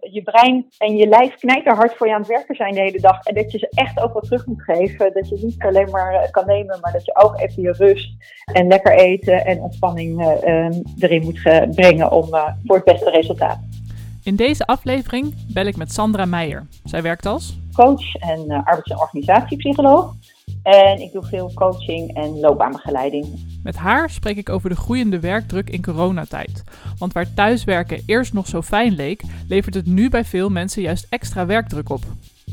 Je brein en je lijf knijten hard voor je aan het werken zijn de hele dag. En dat je ze echt ook wat terug moet geven. Dat je niet alleen maar eh, kan nemen, maar dat je ook even je rust en lekker eten en ontspanning uh, erin moet brengen om, voor het beste resultaat. In deze aflevering bel ik met Sandra Meijer. Zij werkt als coach en arbeids- en organisatiepsycholoog. En ik doe veel coaching en loopbaanbegeleiding. Met haar spreek ik over de groeiende werkdruk in coronatijd. Want waar thuiswerken eerst nog zo fijn leek, levert het nu bij veel mensen juist extra werkdruk op.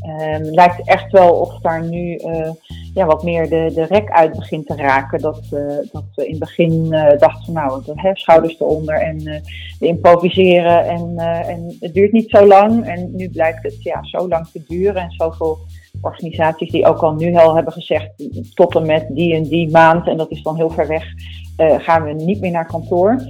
Um, lijkt echt wel of daar nu uh, ja, wat meer de, de rek uit begint te raken. Dat, uh, dat we in het begin uh, dachten van nou, hè, schouders eronder en improviseren. En, en het duurt niet zo lang. En nu blijkt het ja, zo lang te duren en zoveel organisaties die ook al nu al hebben gezegd tot en met die en die maand, en dat is dan heel ver weg, uh, gaan we niet meer naar kantoor.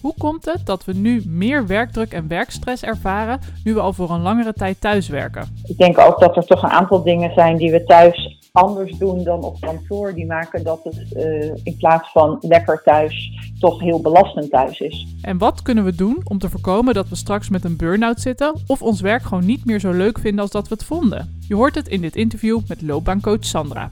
Hoe komt het dat we nu meer werkdruk en werkstress ervaren, nu we al voor een langere tijd thuiswerken? Ik denk ook dat er toch een aantal dingen zijn die we thuis anders doen dan op kantoor. Die maken dat het uh, in plaats van lekker thuis toch heel belastend thuis is. En wat kunnen we doen om te voorkomen dat we straks met een burn-out zitten of ons werk gewoon niet meer zo leuk vinden als dat we het vonden? Je hoort het in dit interview met loopbaancoach Sandra.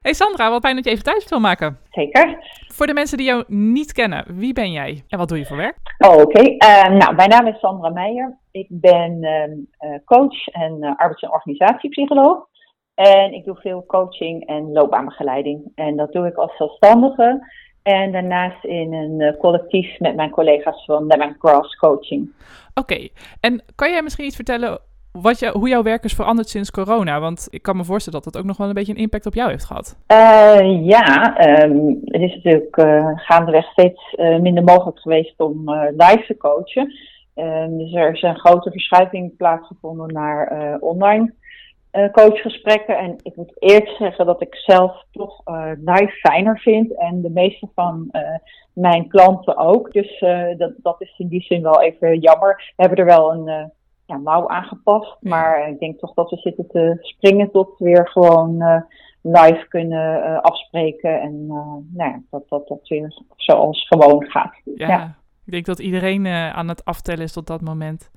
Hey Sandra, wat fijn dat je even thuis wil maken. Zeker. Voor de mensen die jou niet kennen, wie ben jij en wat doe je voor werk? Oh, oké. Okay. Uh, nou, mijn naam is Sandra Meijer. Ik ben uh, coach en uh, arbeids- en organisatiepsycholoog. En ik doe veel coaching en loopbaanbegeleiding. En dat doe ik als zelfstandige. En daarnaast in een collectief met mijn collega's van Lemon Cross Coaching. Oké, okay. en kan jij misschien iets vertellen wat hoe jouw werk is veranderd sinds corona? Want ik kan me voorstellen dat dat ook nog wel een beetje een impact op jou heeft gehad. Uh, ja, um, het is natuurlijk uh, gaandeweg steeds uh, minder mogelijk geweest om live te coachen. Um, dus er is een grote verschuiving plaatsgevonden naar online coachgesprekken. En ik moet eerst zeggen dat ik zelf toch live fijner vind. En de meeste van mijn klanten ook. Dus dat, dat is in die zin wel even jammer. We hebben er wel een ja, mouw aangepast. Maar ik denk toch dat we zitten te springen tot we weer gewoon uh, live kunnen uh, afspreken. En uh, nou ja, dat, dat dat weer zoals gewoon gaat. Ja, ja. ik denk dat iedereen aan het aftellen is tot dat moment.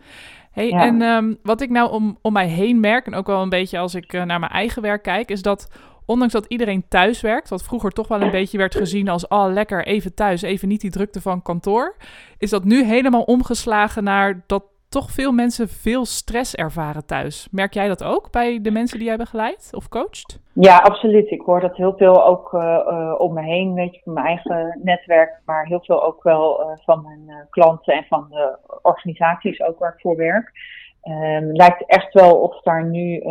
Hey, ja. en um, wat ik nou om, om mij heen merk, en ook wel een beetje als ik naar mijn eigen werk kijk, is dat ondanks dat iedereen thuis werkt, wat vroeger toch wel een beetje werd gezien als, oh lekker, even thuis, even niet die drukte van kantoor, is dat nu helemaal omgeslagen naar dat toch veel mensen veel stress ervaren thuis. Merk jij dat ook bij de mensen die jij begeleid of coacht? Ja, absoluut. Ik hoor dat heel veel ook uh, uh, om me heen, weet je, van mijn eigen netwerk, maar heel veel ook wel uh, van mijn klanten en van de organisaties ook waar ik voor werk. Um, lijkt echt wel of daar nu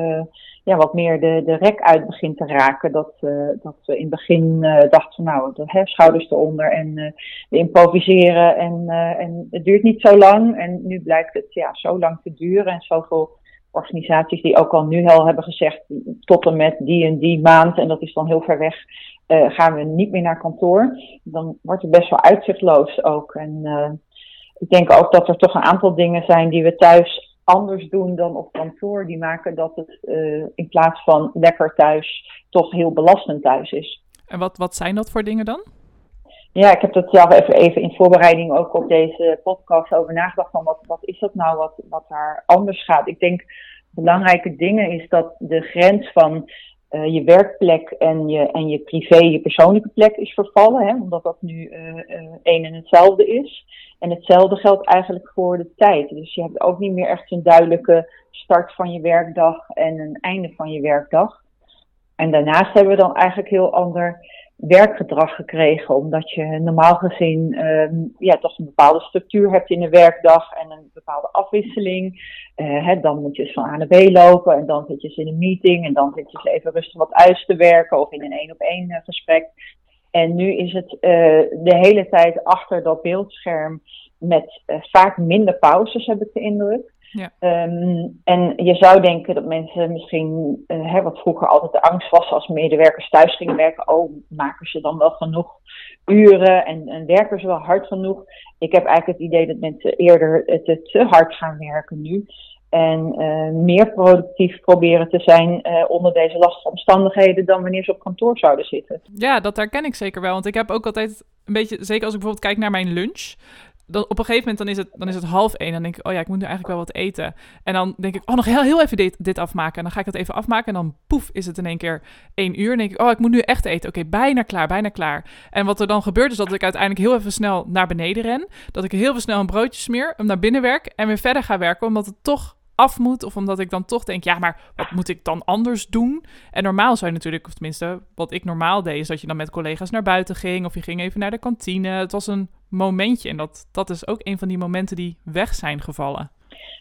ja, wat meer de, de rek uit begint te raken. Dat, uh, dat we in het begin uh, dachten van nou, de hè, schouders eronder en we improviseren en, en het duurt niet zo lang. En nu blijkt het ja, zo lang te duren en zoveel organisaties die ook al nu al hebben gezegd tot en met die en die maand, en dat is dan heel ver weg, gaan we niet meer naar kantoor. Dan wordt het best wel uitzichtloos ook. En ik denk ook dat er toch een aantal dingen zijn die we thuis anders doen dan op kantoor, die maken dat het uh, in plaats van lekker thuis toch heel belastend thuis is. En wat, wat zijn dat voor dingen dan? Ja, ik heb dat zelf even, even in voorbereiding ook op deze podcast over nagedacht van wat, wat is dat nou wat, wat daar anders gaat. Ik denk belangrijke dingen is dat de grens van uh, je werkplek en je, en je privé, je persoonlijke plek is vervallen, hè, omdat dat nu uh, uh, één en hetzelfde is. En hetzelfde geldt eigenlijk voor de tijd. Dus je hebt ook niet meer echt een duidelijke start van je werkdag en een einde van je werkdag. En daarnaast hebben we dan eigenlijk heel ander werkgedrag gekregen, omdat je normaal gezien um, ja, toch een bepaalde structuur hebt in de werkdag en een bepaalde afwisseling. Uh, hè, dan moet je eens van A naar B lopen en dan zit je eens in een meeting en dan zit je eens even rustig wat uit te werken of in een één op één gesprek. En nu is het uh, de hele tijd achter dat beeldscherm met vaak minder pauzes, heb ik de indruk. Ja. Um, en je zou denken dat mensen misschien, uh, hè, wat vroeger altijd de angst was als medewerkers thuis gingen werken, oh, maken ze dan wel genoeg uren en, en werken ze wel hard genoeg? Ik heb eigenlijk het idee dat mensen eerder te, te hard gaan werken nu. En uh, meer productief proberen te zijn uh, onder deze lastige omstandigheden dan wanneer ze op kantoor zouden zitten. Ja, dat herken ik zeker wel. Want ik heb ook altijd een beetje, zeker als ik bijvoorbeeld kijk naar mijn lunch dan, op een gegeven moment dan is, het, dan is het half één. Dan denk ik, oh ja, ik moet nu eigenlijk wel wat eten. En dan denk ik, oh, nog heel, heel even dit, dit afmaken. En dan ga ik het even afmaken. En dan poef, is het in één keer één uur. En denk ik, oh, ik moet nu echt eten. Oké, bijna klaar, bijna klaar. En wat er dan gebeurt is dat ik uiteindelijk heel even snel naar beneden ren. Dat ik heel even snel een broodje smeer, hem naar binnen werk en weer verder ga werken. Omdat het toch af moet. Of omdat ik dan toch denk, ja, maar wat moet ik dan anders doen? En normaal zou je natuurlijk, of tenminste, wat ik normaal deed, is dat je dan met collega's naar buiten ging. Of je ging even naar de kantine. Het was een momentje. En dat, dat is ook een van die momenten die weg zijn gevallen.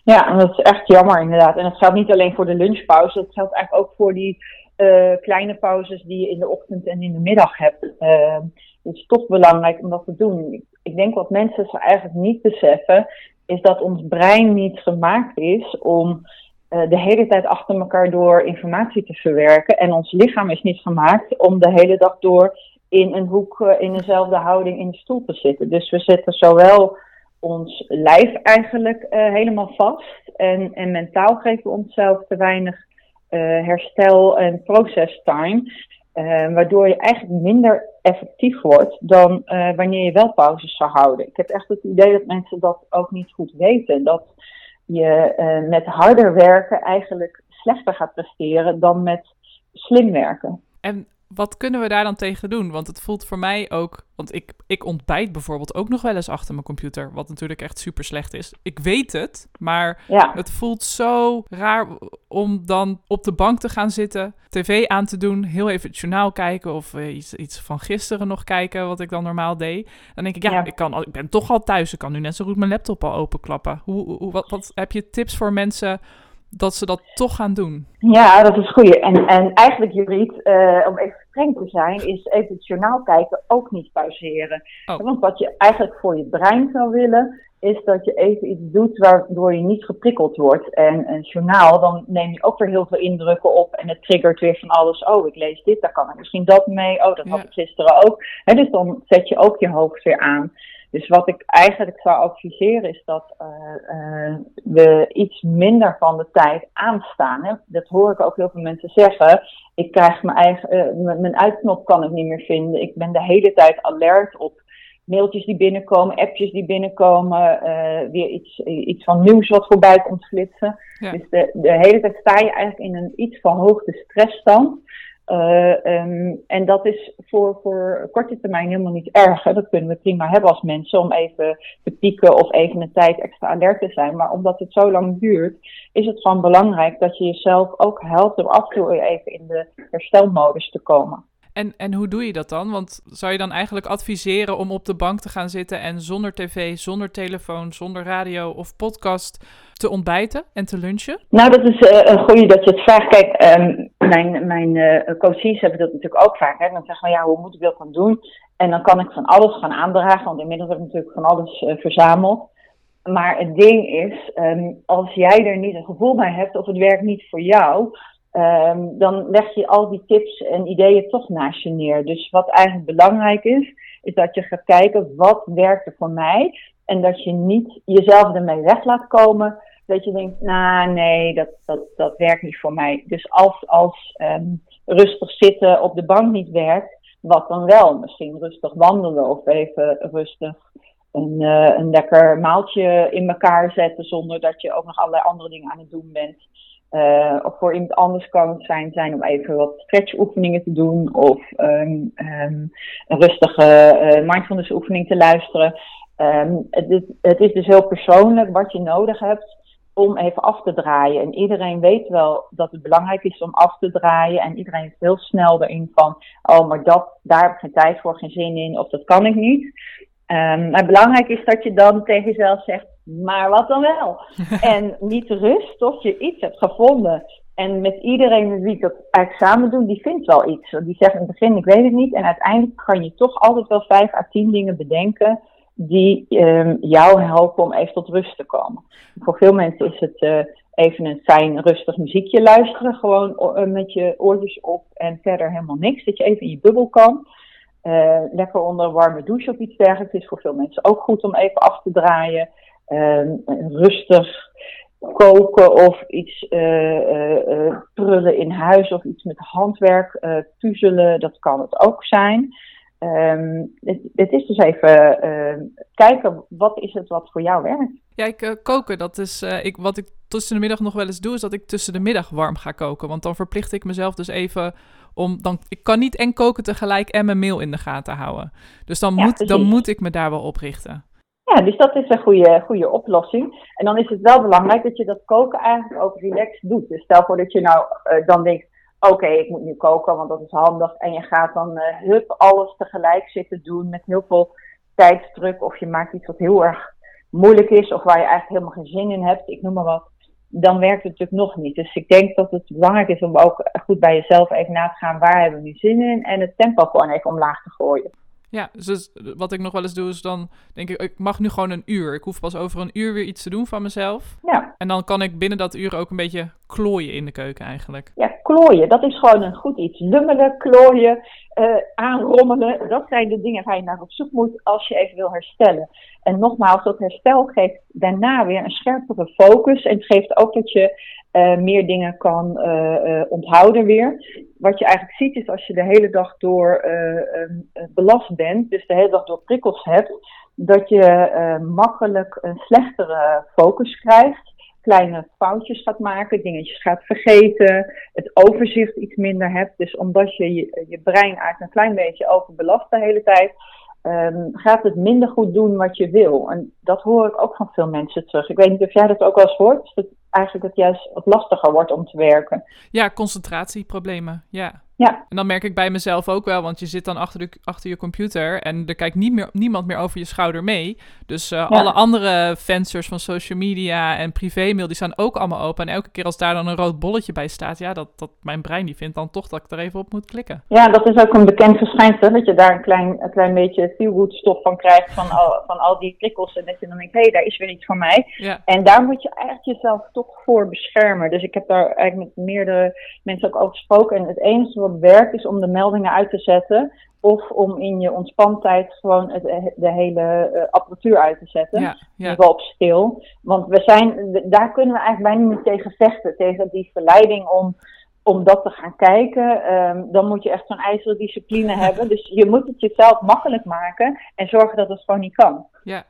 Ja, en dat is echt jammer inderdaad. En dat geldt niet alleen voor de lunchpauze. Dat geldt eigenlijk ook voor die uh, kleine pauzes die je in de ochtend en in de middag hebt. Uh, het is toch belangrijk om dat te doen. Ik denk wat mensen eigenlijk niet beseffen, is dat ons brein niet gemaakt is om uh, de hele tijd achter elkaar door informatie te verwerken. En ons lichaam is niet gemaakt om de hele dag door in een hoek, uh, in dezelfde houding in de stoel te zitten. Dus we zetten zowel ons lijf eigenlijk uh, helemaal vast en, en mentaal geven we onszelf te weinig herstel en process time. Waardoor je eigenlijk minder effectief wordt dan wanneer je wel pauzes zou houden. Ik heb echt het idee dat mensen dat ook niet goed weten. Dat je met harder werken eigenlijk slechter gaat presteren dan met slim werken. En wat kunnen we daar dan tegen doen? Want het voelt voor mij ook. Want ik, ik ontbijt bijvoorbeeld ook nog wel eens achter mijn computer. Wat natuurlijk echt super slecht is. Ik weet het, maar ja. het voelt zo raar om dan op de bank te gaan zitten, tv aan te doen, heel even het journaal kijken of uh, iets, iets van gisteren nog kijken, wat ik dan normaal deed. Dan denk ik, ja, ja. Ik, kan, ik ben toch al thuis. Ik kan nu net zo goed mijn laptop al openklappen. Hoe, hoe, wat, wat heb je tips voor mensen? Dat ze dat toch gaan doen. Ja, dat is goed. En, en eigenlijk, Juriet, uh, om even streng te zijn, is even het journaal kijken ook niet pauzeren. Oh. Want wat je eigenlijk voor je brein zou willen, is dat je even iets doet waardoor je niet geprikkeld wordt. En een journaal, dan neem je ook weer heel veel indrukken op en het triggert weer van alles. Oh, ik lees dit, daar kan ik misschien dat mee. Oh, dat had ik gisteren ook. He, dus dan zet je ook je hoofd weer aan. Dus wat ik eigenlijk zou adviseren is dat uh, uh, we iets minder van de tijd aanstaan. Hè? Dat hoor ik ook heel veel mensen zeggen. Ik krijg mijn eigen, uh, mijn uitknop kan ik niet meer vinden. Ik ben de hele tijd alert op mailtjes die binnenkomen, appjes die binnenkomen, weer iets, iets van nieuws wat voorbij komt flitsen. Ja. Dus de, de hele tijd sta je eigenlijk in een iets verhoogde stressstand. Uh, um, en dat is voor, voor korte termijn helemaal niet erg. Hè. Dat kunnen we prima hebben als mensen om even te pieken of even een tijd extra alert te zijn. Maar omdat het zo lang duurt, is het gewoon belangrijk dat je jezelf ook helpt om af en toe even in de herstelmodus te komen. En, en hoe doe je dat dan? Want zou je dan eigenlijk adviseren om op de bank te gaan zitten en zonder tv, zonder telefoon, zonder radio of podcast te ontbijten en te lunchen? Nou, dat is uh, een goede dat je het vraagt. Kijk, um, mijn, mijn uh, coaches hebben dat natuurlijk ook vaak. Hè? Dan zeggen we, ja, hoe moet ik dat dan doen? En dan kan ik van alles gaan aandragen, want inmiddels heb ik natuurlijk van alles uh, verzameld. Maar het ding is, um, als jij er niet een gevoel bij hebt of het werkt niet voor jou, um, dan leg je al die tips en ideeën toch naast je neer. Dus wat eigenlijk belangrijk is, is dat je gaat kijken wat werkt er voor mij. En dat je niet jezelf ermee weg laat komen. Dat je denkt, nou nee, dat, dat, dat werkt niet voor mij. Dus als, als um, rustig zitten op de bank niet werkt, wat dan wel? Misschien rustig wandelen of even rustig een, uh, een lekker maaltje in elkaar zetten zonder dat je ook nog allerlei andere dingen aan het doen bent. Uh, of voor iemand anders kan het zijn, zijn om even wat stretchoefeningen te doen of um, um, een rustige uh, mindfulness oefening te luisteren. Um, het, is, het is dus heel persoonlijk wat je nodig hebt om even af te draaien. En iedereen weet wel dat het belangrijk is om af te draaien. En iedereen is heel snel erin van, oh, maar dat, daar heb ik geen tijd voor, geen zin in, of dat kan ik niet. Um, maar belangrijk is dat je dan tegen jezelf zegt, maar wat dan wel? en niet rust tot je iets hebt gevonden. En met iedereen met wie ik dat eigenlijk samen doe, die vindt wel iets. Die zegt in het begin, ik weet het niet. En uiteindelijk kan je toch altijd wel vijf à tien dingen bedenken die um, jou helpen om even tot rust te komen. Voor veel mensen is het uh, even een fijn, rustig muziekje luisteren. Gewoon uh, met je oortjes op en verder helemaal niks. Dat je even in je bubbel kan. Uh, lekker onder een warme douche of iets dergelijks is voor veel mensen ook goed om even af te draaien. Uh, rustig koken of iets prullen in huis of iets met handwerk, puzzelen, dat kan het ook zijn. Um, het, het, is dus even uh, kijken, wat is het wat voor jou werkt? Ja, ik, koken, dat is ik, wat ik tussen de middag nog wel eens doe, is dat ik tussen de middag warm ga koken. Want dan verplicht ik mezelf dus even om, dan, ik kan niet en koken tegelijk en mijn mail in de gaten houden. Dus dan, ja, moet, dan moet ik me daar wel op richten. Ja, dus dat is een goede, goede oplossing. En dan is het wel belangrijk dat je dat koken eigenlijk ook relaxed doet. Dus stel voor dat je nou uh, dan denkt, oké, ik moet nu koken, want dat is handig. En je gaat dan uh, hup alles tegelijk zitten doen met heel veel tijdsdruk. Of je maakt iets wat heel erg moeilijk is of waar je eigenlijk helemaal geen zin in hebt. Ik noem maar wat. Dan werkt het natuurlijk nog niet. Dus ik denk dat het belangrijk is om ook goed bij jezelf even na te gaan. Waar hebben we nu zin in? En het tempo gewoon even omlaag te gooien. Ja, dus wat ik nog wel eens doe is dan denk ik, ik mag nu gewoon een uur. Ik hoef pas over een uur weer iets te doen van mezelf. Ja. En dan kan ik binnen dat uur ook een beetje klooien in de keuken eigenlijk. Ja, klooien, dat is gewoon een goed iets. Lummelen, klooien, uh, aanrommelen, dat zijn de dingen waar je naar op zoek moet als je even wil herstellen. En nogmaals, dat herstel geeft daarna weer een scherpere focus en het geeft ook dat je uh, meer dingen kan uh, onthouden weer. Wat je eigenlijk ziet is als je de hele dag door belast bent, dus de hele dag door prikkels hebt, dat je makkelijk een slechtere focus krijgt kleine foutjes gaat maken, dingetjes gaat vergeten, het overzicht iets minder hebt. Dus omdat je je, brein eigenlijk een klein beetje overbelast de hele tijd, um, gaat het minder goed doen wat je wil. En dat hoor ik ook van veel mensen terug. Ik weet niet of jij dat ook wel eens hoort, dat eigenlijk het juist wat lastiger wordt om te werken. Ja, concentratieproblemen, ja. Ja. En dan merk ik bij mezelf ook wel, want je zit dan achter, de, achter je computer en er kijkt niet meer, niemand meer over je schouder mee. Dus uh, alle andere vensters van social media en privémail, die staan ook allemaal open. En elke keer als daar dan een rood bolletje bij staat, ja, dat, dat mijn brein die vindt dan toch dat ik er even op moet klikken. Ja, dat is ook een bekend verschijnsel, dat je daar een klein, een klein beetje feel van krijgt van al, van al die prikkels. En dat je dan denkt, hé, hey, daar is weer iets voor mij. Ja. En daar moet je eigenlijk jezelf toch voor beschermen. Dus ik heb daar eigenlijk met meerdere mensen ook over gesproken. En het enige wat werkt is om de meldingen uit te zetten. Of om in je ontspantijd gewoon het, de hele uh, apparatuur uit te zetten. Ja, ja. In op stil. Want we zijn, daar kunnen we eigenlijk bijna niet tegen vechten. Tegen die verleiding om, om dat te gaan kijken. Um, dan moet je echt zo'n ijzeren discipline hebben. Dus je moet het jezelf makkelijk maken. En zorgen dat het gewoon niet kan. Ja,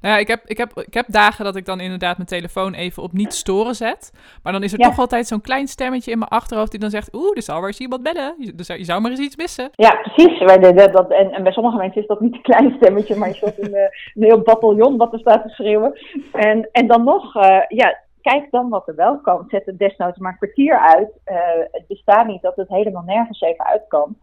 nou ja, ik heb, ik, heb, ik heb dagen dat ik dan inderdaad mijn telefoon even op niet storen zet. Maar dan is er toch altijd zo'n klein stemmetje in mijn achterhoofd die dan zegt... Oeh, er zal wel eens iemand bellen. Je, dus je zou maar eens iets missen. Ja, precies. Dat, en, en bij sommige mensen is dat niet een klein stemmetje, maar je een, eh, een heel bataljon wat er staat te schreeuwen. En, en dan nog, uh, ja, kijk dan wat er wel kan. Zet het desnoods maar een kwartier uit. Uh, het bestaat niet dat het helemaal nergens even uit kan.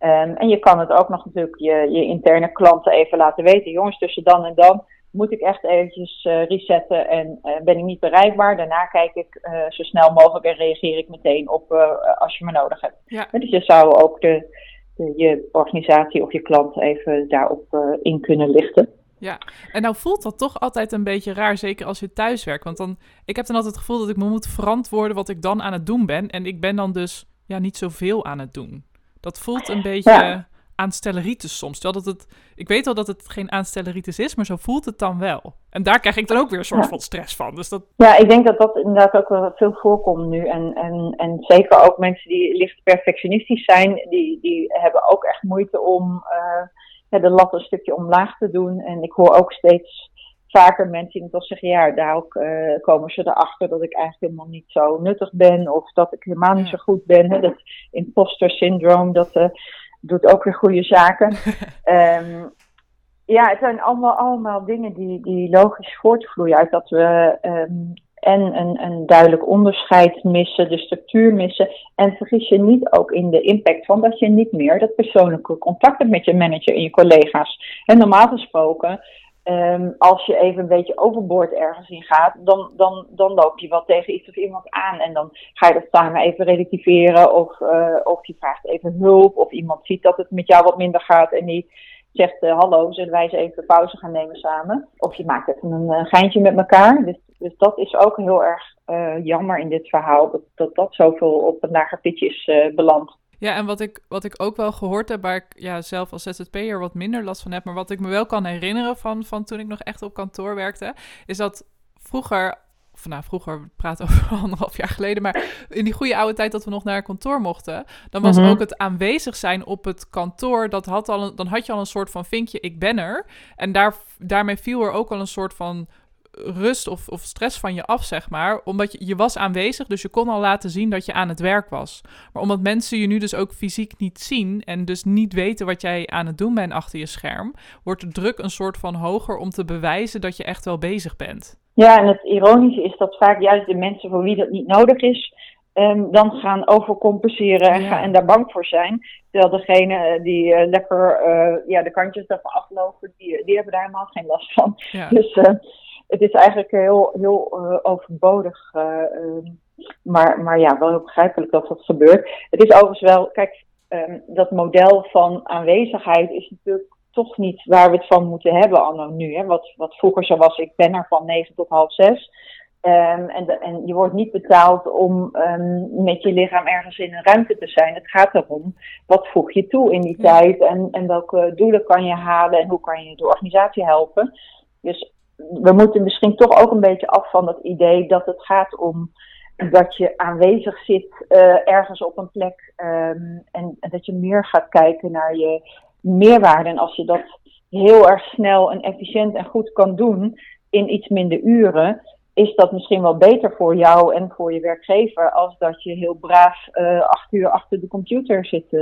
Um, en je kan het ook nog natuurlijk je, je interne klanten even laten weten. Jongens, tussen dan en dan moet ik echt eventjes uh, resetten en uh, ben ik niet bereikbaar. Daarna kijk ik uh, zo snel mogelijk en reageer ik meteen op als je me nodig hebt. Ja. Dus je zou ook de, de, je organisatie of je klant even daarop in kunnen lichten. Ja, en nou voelt dat toch altijd een beetje raar, zeker als je thuis werkt. Want dan, ik heb dan altijd het gevoel dat ik me moet verantwoorden wat ik dan aan het doen ben. En ik ben dan dus ja, niet zoveel aan het doen. Dat voelt een beetje... Ja aanstelleritis soms. Terwijl dat het, ik weet wel dat het geen aanstelleritis is, maar zo voelt het dan wel. En daar krijg ik dan ook weer een soort van stress van. Dus dat... Ja, ik denk dat dat inderdaad ook wel veel voorkomt nu. En, en, en zeker ook mensen die licht perfectionistisch zijn, die, die hebben ook echt moeite om uh, ja, de lat een stukje omlaag te doen. En ik hoor ook steeds vaker mensen die toch zeggen, ja, daar ook, uh, komen ze erachter dat ik eigenlijk helemaal niet zo nuttig ben. Of dat ik helemaal niet zo goed ben. Hè? Dat imposter syndroom, dat... Uh, doet ook weer goede zaken. um, ja, het zijn allemaal, allemaal dingen die, die logisch voortvloeien uit dat we um, en een, een duidelijk onderscheid missen, de structuur missen. En vergis je niet ook in de impact van dat je niet meer dat persoonlijke contact hebt met je manager en je collega's. En normaal gesproken Um, als je even een beetje overboord ergens in gaat, dan, dan, dan loop je wel tegen iets of iemand aan. En dan ga je dat samen even relativeren. Of, uh, of je vraagt even hulp. Of iemand ziet dat het met jou wat minder gaat. En die zegt: uh, Hallo, zullen wij eens even pauze gaan nemen samen? Of je maakt even een uh, geintje met elkaar. Dus, dus dat is ook heel erg jammer in dit verhaal. Dat dat, dat zoveel op een lager pitje is beland. Ja, en wat ik, wat ik ook wel gehoord heb, waar ik ja, zelf als ZZP'er wat minder last van heb, maar wat ik me wel kan herinneren van, van toen ik nog echt op kantoor werkte, is dat vroeger of nou vroeger, we praten over anderhalf jaar geleden, maar in die goede oude tijd dat we nog naar kantoor mochten, dan was Mhm. ook het aanwezig zijn op het kantoor, dat had al een, dan had je al een soort van vinkje, ik ben er. En daar, daarmee viel er ook al een soort van rust of, of stress van je af, zeg maar. Omdat je, je was aanwezig, dus je kon al laten zien dat je aan het werk was. Maar omdat mensen je nu dus ook fysiek niet zien en dus niet weten wat jij aan het doen bent achter je scherm, wordt de druk een soort van hoger om te bewijzen dat je echt wel bezig bent. Ja, en het ironische is dat vaak juist de mensen voor wie dat niet nodig is, ehm, dan gaan overcompenseren en, Ja. gaan, en daar bang voor zijn. Terwijl degene eh, die eh, lekker eh, ja, de kantjes ervan aflopen, die, die hebben daar helemaal geen last van. Ja, Dus het is eigenlijk heel, heel eh, overbodig. eh, ehm, maar, maar ja, wel heel begrijpelijk dat dat gebeurt. Het is overigens wel, kijk, ehm, dat model van aanwezigheid is natuurlijk toch niet waar we het van moeten hebben anno nu. Hè? Wat, wat vroeger zo was, ik ben er van 9 tot half 6. Ehm, en, de- en je wordt niet betaald om met je lichaam ergens in een ruimte te zijn. Het gaat erom, wat voeg je toe in die Ja. tijd en, en welke doelen kan je halen en hoe kan je de organisatie helpen. Dus we moeten misschien toch ook een beetje af van dat idee dat het gaat om dat je aanwezig zit eh, ergens op een plek ehm, en, en dat je meer gaat kijken naar je meerwaarde. En als je dat heel erg snel en efficiënt en goed kan doen in iets minder uren, is dat misschien wel beter voor jou en voor je werkgever als dat je heel braaf eh, acht uur achter de computer zit eh,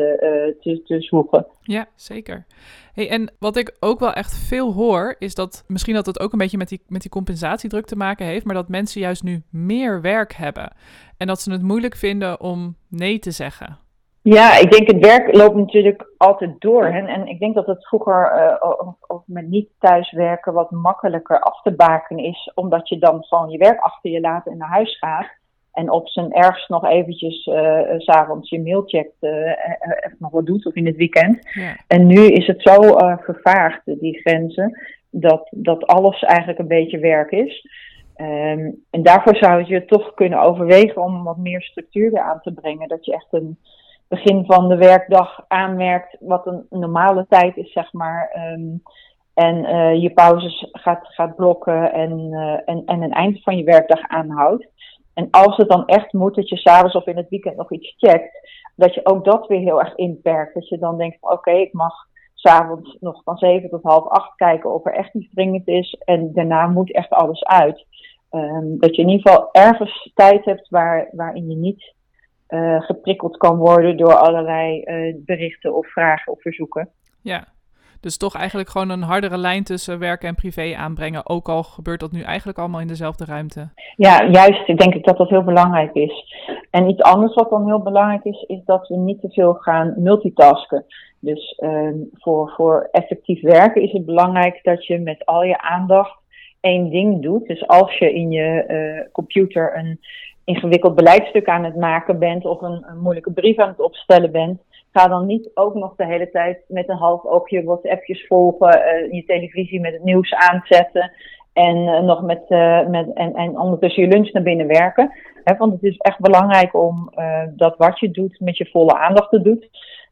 te, te zoeken. ja zeker. Hey, en wat ik ook wel echt veel hoor, is dat misschien dat het ook een beetje met die, met die compensatiedruk te maken heeft, maar dat mensen juist nu meer werk hebben. En dat ze het moeilijk vinden om nee te zeggen. Ja, ik denk het werk loopt natuurlijk altijd door. Hè? En ik denk dat het vroeger eh, ook met niet thuiswerken wat makkelijker af te baken is. Omdat je dan gewoon je werk achter je laat en naar huis gaat. En op zijn ergst nog eventjes eh, eh, s s'avonds je mail checkt, even nog wat doet of in het weekend. Ja, En nu is het zo vervaagd, die grenzen, dat, dat alles eigenlijk een beetje werk is. Ehm, en daarvoor zou je toch kunnen overwegen om wat meer structuur weer aan te brengen. Dat je echt een begin van de werkdag aanmerkt wat een normale tijd is, zeg maar. Ehm, en eh, je pauzes gaat, gaat blokken en, eh, en, en een eind van je werkdag aanhoudt. En als het dan echt moet dat je s'avonds of in het weekend nog iets checkt, dat je ook dat weer heel erg inperkt. Dat je dan denkt, van, oké, ik mag s'avonds nog van 7 tot half 8 kijken of er echt iets dringend is. En daarna moet echt alles uit. Ehm, dat je in ieder geval ergens tijd hebt waar, waarin je niet eh, geprikkeld kan worden door allerlei eh, berichten of vragen of verzoeken. ja. Dus toch eigenlijk gewoon een hardere lijn tussen werk en privé aanbrengen. Ook al gebeurt dat nu eigenlijk allemaal in dezelfde ruimte. Ja, juist denk ik dat dat heel belangrijk is. En iets anders wat dan heel belangrijk is, is dat we niet te veel gaan multitasken. Dus ehm, voor, voor effectief werken is het belangrijk dat je met al je aandacht één ding doet. Dus als je in je eh, computer een ingewikkeld beleidstuk aan het maken bent of een, een moeilijke brief aan het opstellen bent, ga dan niet ook nog de hele tijd met een half oogje WhatsAppjes volgen, eh, je televisie met het nieuws aanzetten en eh, nog met, eh, met en, en ondertussen je lunch naar binnen werken. Want het is echt belangrijk om dat wat je doet met je volle aandacht te doen.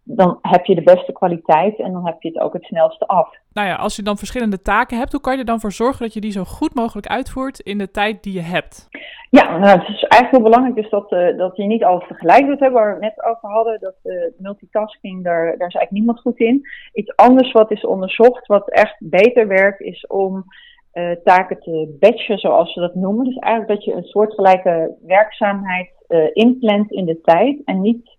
Dan heb je de beste kwaliteit en dan heb je het ook het snelste af. Nou ja, als je dan verschillende taken hebt, hoe kan je er dan voor zorgen dat je die zo goed mogelijk uitvoert in de tijd die je hebt? Ja, nou, het is eigenlijk heel belangrijk dus dat, eh, dat je niet alles tegelijk doet, hè, waar we het net over hadden. Dat multitasking, daar, daar is eigenlijk niemand goed in. Iets anders wat is onderzocht, wat echt beter werkt, is om eh, taken te batchen, zoals ze dat noemen. Dus eigenlijk dat je een soortgelijke werkzaamheid eh inplant in de tijd en niet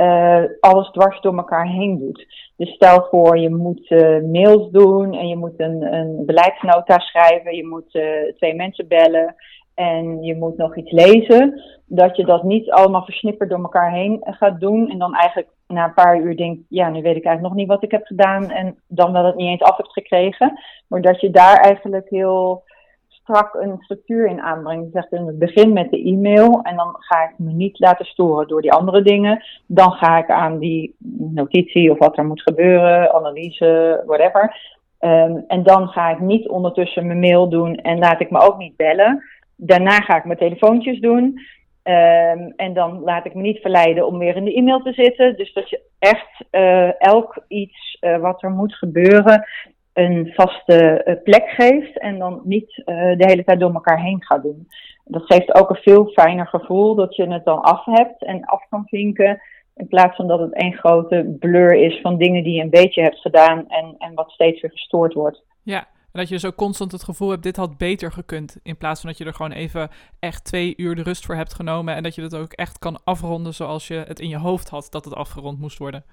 eh, alles dwars door elkaar heen doet. Dus stel voor, je moet eh, mails doen en je moet een, een beleidsnota schrijven, je moet eh, twee mensen bellen en je moet nog iets lezen. Dat je dat niet allemaal versnipperd door elkaar heen gaat doen en dan eigenlijk na een paar uur denkt, ja, nu weet ik eigenlijk nog niet wat ik heb gedaan en dan wel het niet eens af hebt gekregen. Maar dat je daar eigenlijk heel strak een structuur in aanbrengt. Je zegt in het begin met de e-mail en dan ga ik me niet laten storen door die andere dingen. Dan ga ik aan die notitie of wat er moet gebeuren, analyse, whatever. Um, en dan ga ik niet ondertussen mijn mail doen en laat ik me ook niet bellen. Daarna ga ik mijn telefoontjes doen. Um, en dan laat ik me niet verleiden om weer in de e-mail te zitten. Dus dat je echt uh, elk iets uh, wat er moet gebeuren een vaste plek geeft en dan niet de hele tijd door elkaar heen gaat doen. Dat geeft ook een veel fijner gevoel dat je het dan af hebt en af kan vinken. In plaats van dat het één grote blur is van dingen die je een beetje hebt gedaan en, en wat steeds weer gestoord wordt. Ja, en dat je zo constant het gevoel hebt, dit had beter gekund. In plaats van dat je er gewoon even echt twee uur de rust voor hebt genomen. En dat je het ook echt kan afronden zoals je het in je hoofd had dat het afgerond moest worden.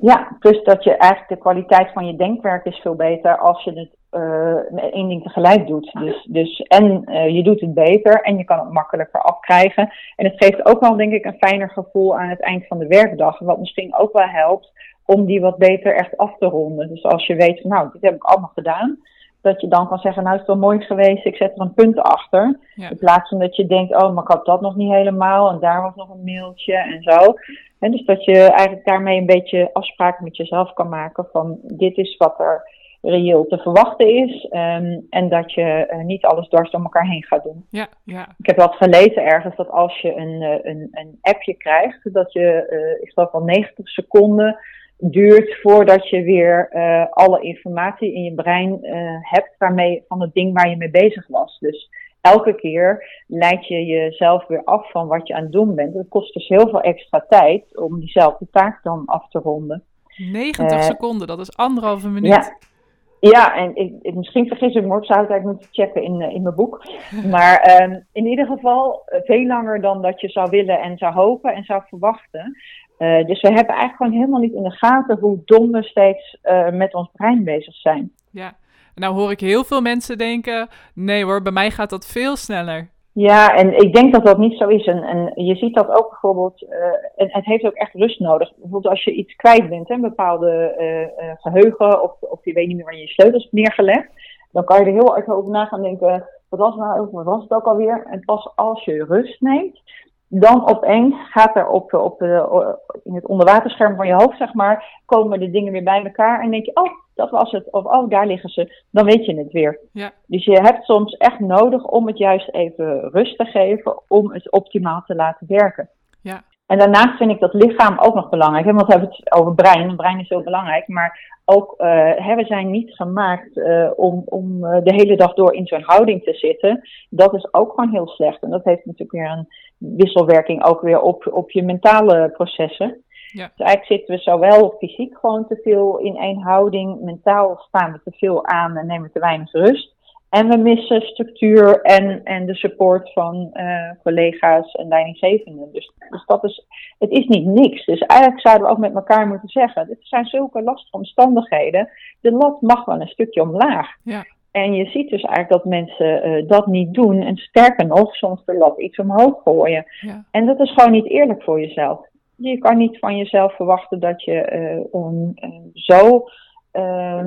Ja, dus dat je eigenlijk de kwaliteit van je denkwerk is veel beter als je het uh, één ding tegelijk doet. Dus, dus en uh, je doet het beter en je kan het makkelijker afkrijgen. En het geeft ook wel, denk ik, een fijner gevoel aan het eind van de werkdag. Wat misschien ook wel helpt om die wat beter echt af te ronden. Dus als je weet nou, dit heb ik allemaal gedaan dat je dan kan zeggen, nou is het wel mooi geweest, ik zet er een punt achter. In plaats van dat je denkt, oh, maar ik had dat nog niet helemaal en daar was nog een mailtje en zo. En dus dat je eigenlijk daarmee een beetje afspraken met jezelf kan maken van dit is wat er reëel te verwachten is. Um, en dat je uh, niet alles dwars door elkaar heen gaat doen. Ja, ja. Ik heb wel gelezen ergens dat als je een, uh, een, een appje krijgt, dat je, uh, ik geloof wel 90 seconden duurt voordat je weer uh, alle informatie in je brein uh, hebt waarmee, van het ding waar je mee bezig was. Dus elke keer leid je jezelf weer af van wat je aan het doen bent. Het kost dus heel veel extra tijd om diezelfde taak dan af te ronden. 90 uh, seconden, dat is anderhalve minuut. Ja. Ja, en ik, ik, misschien vergis ik me, ik zou het eigenlijk moeten checken in, in mijn boek. Maar um, in ieder geval veel langer dan dat je zou willen en zou hopen en zou verwachten. Uh, dus we hebben eigenlijk gewoon helemaal niet in de gaten hoe dom we steeds uh, met ons brein bezig zijn. Ja, nou hoor ik heel veel mensen denken, nee hoor, bij mij gaat dat veel sneller. Ja, en ik denk dat dat niet zo is. En, en je ziet dat ook bijvoorbeeld, uh, en het heeft ook echt rust nodig. Bijvoorbeeld als je iets kwijt bent, hè, een bepaalde geheugen, of, of je weet niet meer waar je je sleutels hebt neergelegd, dan kan je er heel erg over na gaan denken, wat was, nou, wat was het ook alweer? En pas als je rust neemt, dan opeens gaat er op, op, in het onderwaterscherm van je hoofd, zeg maar, komen de dingen weer bij elkaar. En denk je, oh, dat was het. Of oh, daar liggen ze. Dan weet je het weer. Ja. Dus je hebt soms echt nodig om het juist even rust te geven, om het optimaal te laten werken. Ja. En daarnaast vind ik dat lichaam ook nog belangrijk. Hè? Want we hebben het over brein. Brein is heel belangrijk. Maar ook, uh, hè, we zijn niet gemaakt uh, om, om de hele dag door in zo'n houding te zitten. Dat is ook gewoon heel slecht. En dat heeft natuurlijk weer een wisselwerking ook weer op, op je mentale processen. Ja. Dus eigenlijk zitten we zowel fysiek gewoon te veel in één houding. Mentaal staan we te veel aan en nemen te weinig rust. En we missen structuur en, en de support van uh, collega's en leidinggevenden. Dus, dus dat is, het is niet niks. Dus eigenlijk zouden we ook met elkaar moeten zeggen, dit zijn zulke lastige omstandigheden. De lat mag wel een stukje omlaag. Ja. En je ziet dus eigenlijk dat mensen uh, dat niet doen. En sterker nog, soms de lat iets omhoog gooien. Ja. En dat is gewoon niet eerlijk voor jezelf. Je kan niet van jezelf verwachten dat je uh, um, um, zo uh,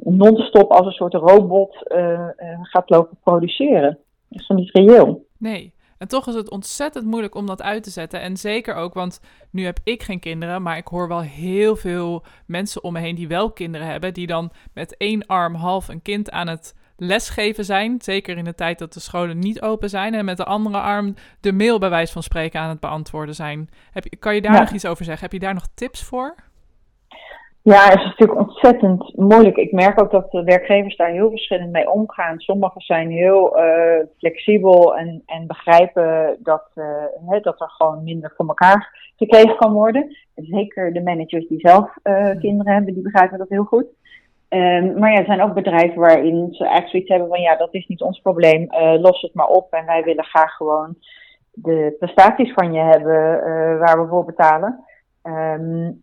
non-stop als een soort robot uh, gaat lopen produceren. Dat is toch niet reëel? Nee. En toch is het ontzettend moeilijk om dat uit te zetten. En zeker ook, want nu heb ik geen kinderen, maar ik hoor wel heel veel mensen om me heen die wel kinderen hebben, die dan met één arm half een kind aan het lesgeven zijn. Zeker in de tijd dat de scholen niet open zijn. En met de andere arm de mail bij wijze van spreken aan het beantwoorden zijn. Heb kan je daar ja. nog iets over zeggen? Heb je daar nog tips voor? Ja, het is natuurlijk ontzettend moeilijk. Ik merk ook dat de werkgevers daar heel verschillend mee omgaan. Sommigen zijn heel uh, flexibel en, en begrijpen dat, uh, hè, dat er gewoon minder voor elkaar gekregen kan worden. En zeker de managers die zelf uh, kinderen hebben, die begrijpen dat heel goed. Um, maar ja, er zijn ook bedrijven waarin ze eigenlijk zoiets hebben van ja, dat is niet ons probleem, los het maar op. En wij willen graag gewoon de prestaties van je hebben waar we voor betalen. Um,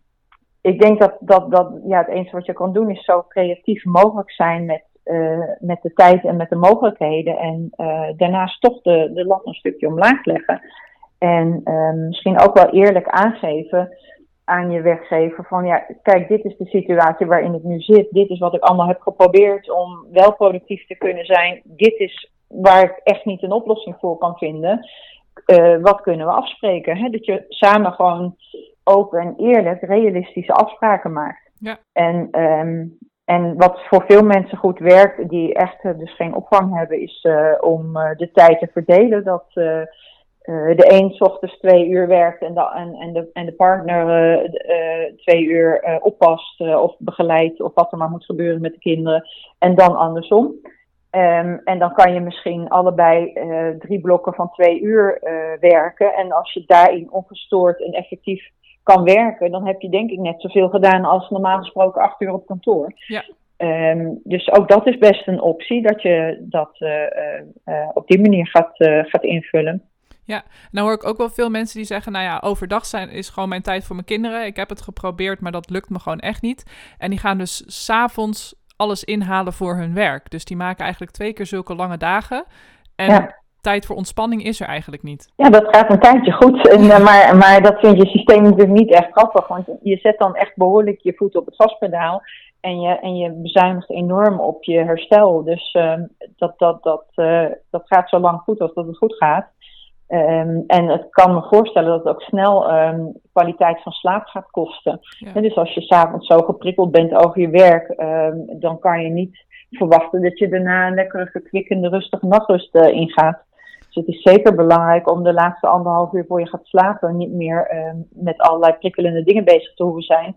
ik denk dat, dat, dat ja, het enige wat je kan doen is zo creatief mogelijk zijn met, uh, met de tijd en met de mogelijkheden. En uh, daarnaast toch de, de lat een stukje omlaag leggen. En uh, misschien ook wel eerlijk aangeven aan je werkgever van ja, kijk, dit is de situatie waarin ik nu zit. Dit is wat ik allemaal heb geprobeerd om wel productief te kunnen zijn. Dit is waar ik echt niet een oplossing voor kan vinden. Wat kunnen we afspreken? Hè? Dat je samen gewoon open en eerlijk realistische afspraken maakt. Ja. En, um, en wat voor veel mensen goed werkt, die echt dus geen opvang hebben, is uh, om uh, de tijd te verdelen. Dat de een s ochtends twee uur werkt en de, en, en de, en de partner twee uur oppast of begeleidt of wat er maar moet gebeuren met de kinderen. En dan andersom. Um, en dan kan je misschien allebei drie blokken van twee uur werken. En als je daarin ongestoord en effectief kan werken, dan heb je denk ik net zoveel gedaan als normaal gesproken acht uur op kantoor. Ja. Um, dus ook dat is best een optie, dat je dat uh, uh, op die manier gaat, uh, gaat invullen. Ja, nou hoor ik ook wel veel mensen die zeggen, nou ja, overdag zijn is gewoon mijn tijd voor mijn kinderen. Ik heb het geprobeerd, maar dat lukt me gewoon echt niet. En die gaan dus s'avonds alles inhalen voor hun werk. Dus die maken eigenlijk twee keer zulke lange dagen. En ja tijd voor ontspanning is er eigenlijk niet. Ja, dat gaat een tijdje goed. En, uh, maar, maar dat vind je systeem natuurlijk niet echt grappig. Want je zet dan echt behoorlijk je voet op het gaspedaal. En je, en je bezuinigt enorm op je herstel. Dus uh, dat, dat, dat, uh, dat gaat zo lang goed als dat het goed gaat. Um, en het kan me voorstellen dat het ook snel um, kwaliteit van slaap gaat kosten. Ja. En dus als je s'avonds zo geprikkeld bent over je werk, um, dan kan je niet verwachten dat je daarna een lekkere, verkwikkende, rustige nachtrust uh, ingaat. Het is zeker belangrijk om de laatste anderhalf uur voor je gaat slapen niet meer met allerlei prikkelende dingen bezig te hoeven zijn.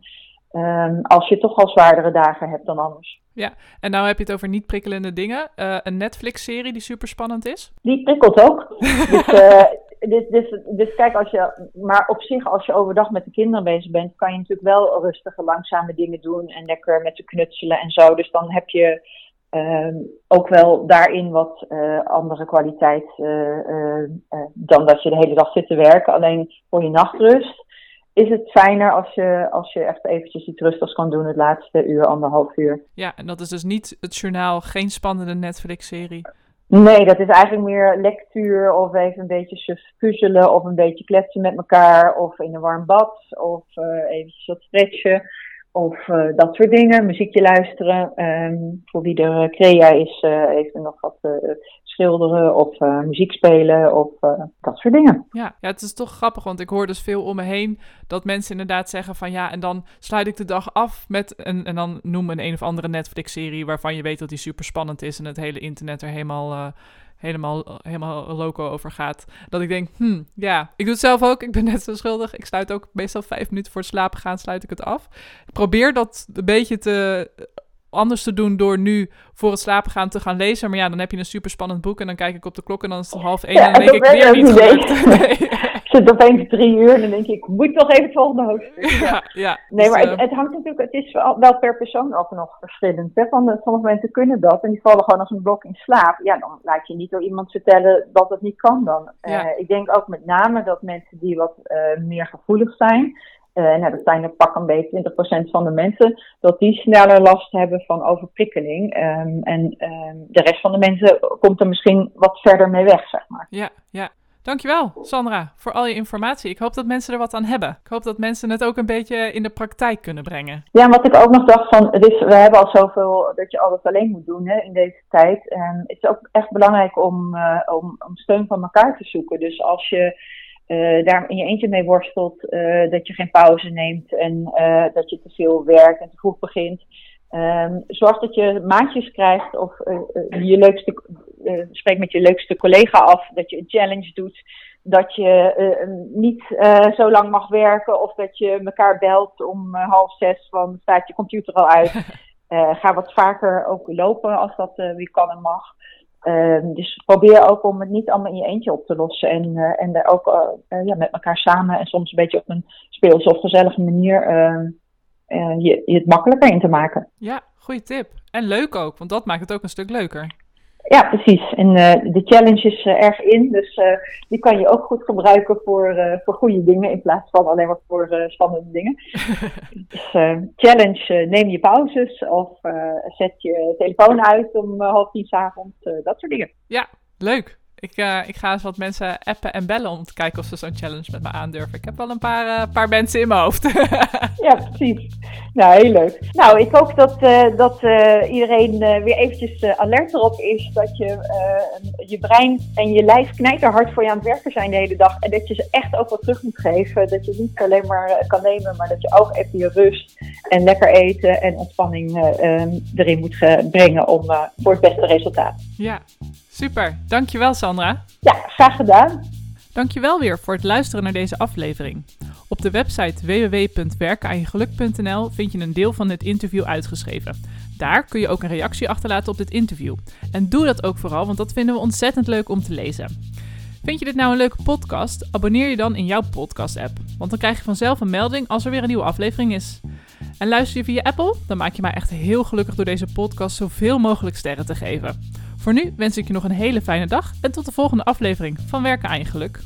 Um, als je toch al zwaardere dagen hebt dan anders. Ja, en nou heb je het over niet prikkelende dingen. Uh, een Netflix-serie die super spannend is? Die prikkelt ook. dus, uh, dus, dus, dus, kijk, als je, maar op zich, als je overdag met de kinderen bezig bent, kan je natuurlijk wel rustige, langzame dingen doen en lekker met ze knutselen en zo. Dus dan heb je uh, ook wel daarin wat uh, andere kwaliteit dan dat je de hele dag zit te werken. Alleen voor je nachtrust is het fijner als je, als je echt eventjes iets rustigs kan doen het laatste uur, anderhalf uur. Ja, en dat is dus niet het journaal, geen spannende Netflix-serie. Nee, dat is eigenlijk meer lectuur of even een beetje puzzelen of een beetje kletsen met elkaar of in een warm bad of eventjes wat stretchen. Of uh, dat soort dingen, muziekje luisteren. Um, voor wie er uh, crea is, uh, even nog wat schilderen of muziek spelen of dat soort dingen. Ja, ja, het is toch grappig, want ik hoor dus veel om me heen dat mensen inderdaad zeggen van ja, en dan sluit ik de dag af met een, en dan noem een een of andere Netflix-serie waarvan je weet dat die super spannend is en het hele internet er helemaal helemaal, helemaal loco over gaat. Dat ik denk, hm, ja, ik doe het zelf ook. Ik ben net zo schuldig. Ik sluit ook meestal vijf minuten voor het slapen gaan, sluit ik het af. Ik probeer dat een beetje te anders te doen door nu voor het slapen gaan te gaan lezen. Maar ja, dan heb je een super spannend boek en dan kijk ik op de klok en dan is het half één en dan denk ik weer niet gelukt. Nee. Ik zit opeens drie uur en dan denk ik, moet toch even het volgende hoofdstuk. Ja, ja. Nee, dus, maar het, het, hangt natuurlijk, het is wel per persoon ook nog verschillend. Hè? Van, sommige mensen kunnen dat en die vallen gewoon als een blok in slaap. Ja, dan laat je niet door iemand vertellen dat het niet kan dan. Ja. Uh, ik denk ook met name dat mensen die wat uh, meer gevoelig zijn, nou, dat zijn er pak een beetje 20% van de mensen, dat die sneller last hebben van overprikkeling. Um, en um, de rest van de mensen komt er misschien wat verder mee weg, zeg maar. Ja, ja. Dankjewel, Sandra, voor al je informatie. Ik hoop dat mensen er wat aan hebben. Ik hoop dat mensen het ook een beetje in de praktijk kunnen brengen. Ja, wat ik ook nog dacht van, is, we hebben al zoveel dat je alles alleen moet doen hè, in deze tijd. En het is ook echt belangrijk om, uh, om, om steun van elkaar te zoeken. Dus als je uh, daar in je eentje mee worstelt, uh, dat je geen pauze neemt en uh, dat je te veel werkt en te vroeg begint. Um, zorg dat je maatjes krijgt of je leukste, spreek met je leukste collega af, dat je een challenge doet, dat je niet zo lang mag werken of dat je elkaar belt om half zes van staat je computer al uit. ga wat vaker ook lopen als dat weer kan en mag. Uh, dus probeer ook om het niet allemaal in je eentje op te lossen. En, uh, en daar ook uh, ja, met elkaar samen en soms een beetje op een speelse of gezellige manier ehm, je het makkelijker in te maken. Ja, goede tip. En leuk ook, want dat maakt het ook een stuk leuker. Ja, precies. En uh, de challenge is uh, erg in, dus uh, die kan je ook goed gebruiken voor, voor goede dingen in plaats van alleen maar voor spannende dingen. dus challenge, neem je pauzes of zet je telefoon uit om half tien s avonds, dat soort dingen. Ja, leuk. Ik, uh, ik ga eens wat mensen appen en bellen om te kijken of ze zo'n challenge met me aandurven. Ik heb wel een paar, uh, paar mensen in mijn hoofd. ja, precies. Nou, heel leuk. Nou, ik hoop dat, uh, dat iedereen weer eventjes alert erop is dat je, je brein en je lijf knijterhard voor je aan het werken zijn de hele dag. En dat je ze echt ook wat terug moet geven. Dat je niet alleen maar kan nemen, maar dat je ook even je rust en lekker eten en ontspanning erin moet brengen om voor het beste resultaat. Ja, Super, dankjewel Sandra. Ja, graag gedaan. Dankjewel weer voor het luisteren naar deze aflevering. Op de website www.werkenaanjegeluk.nl vind je een deel van dit interview uitgeschreven. Daar kun je ook een reactie achterlaten op dit interview. En doe dat ook vooral, want dat vinden we ontzettend leuk om te lezen. Vind je dit nou een leuke podcast? Abonneer je dan in jouw podcast-app, want dan krijg je vanzelf een melding als er weer een nieuwe aflevering is. En luister je via Apple? Dan maak je mij echt heel gelukkig door deze podcast zoveel mogelijk sterren te geven. Voor nu wens ik je nog een hele fijne dag en tot de volgende aflevering van Werken aan Geluk.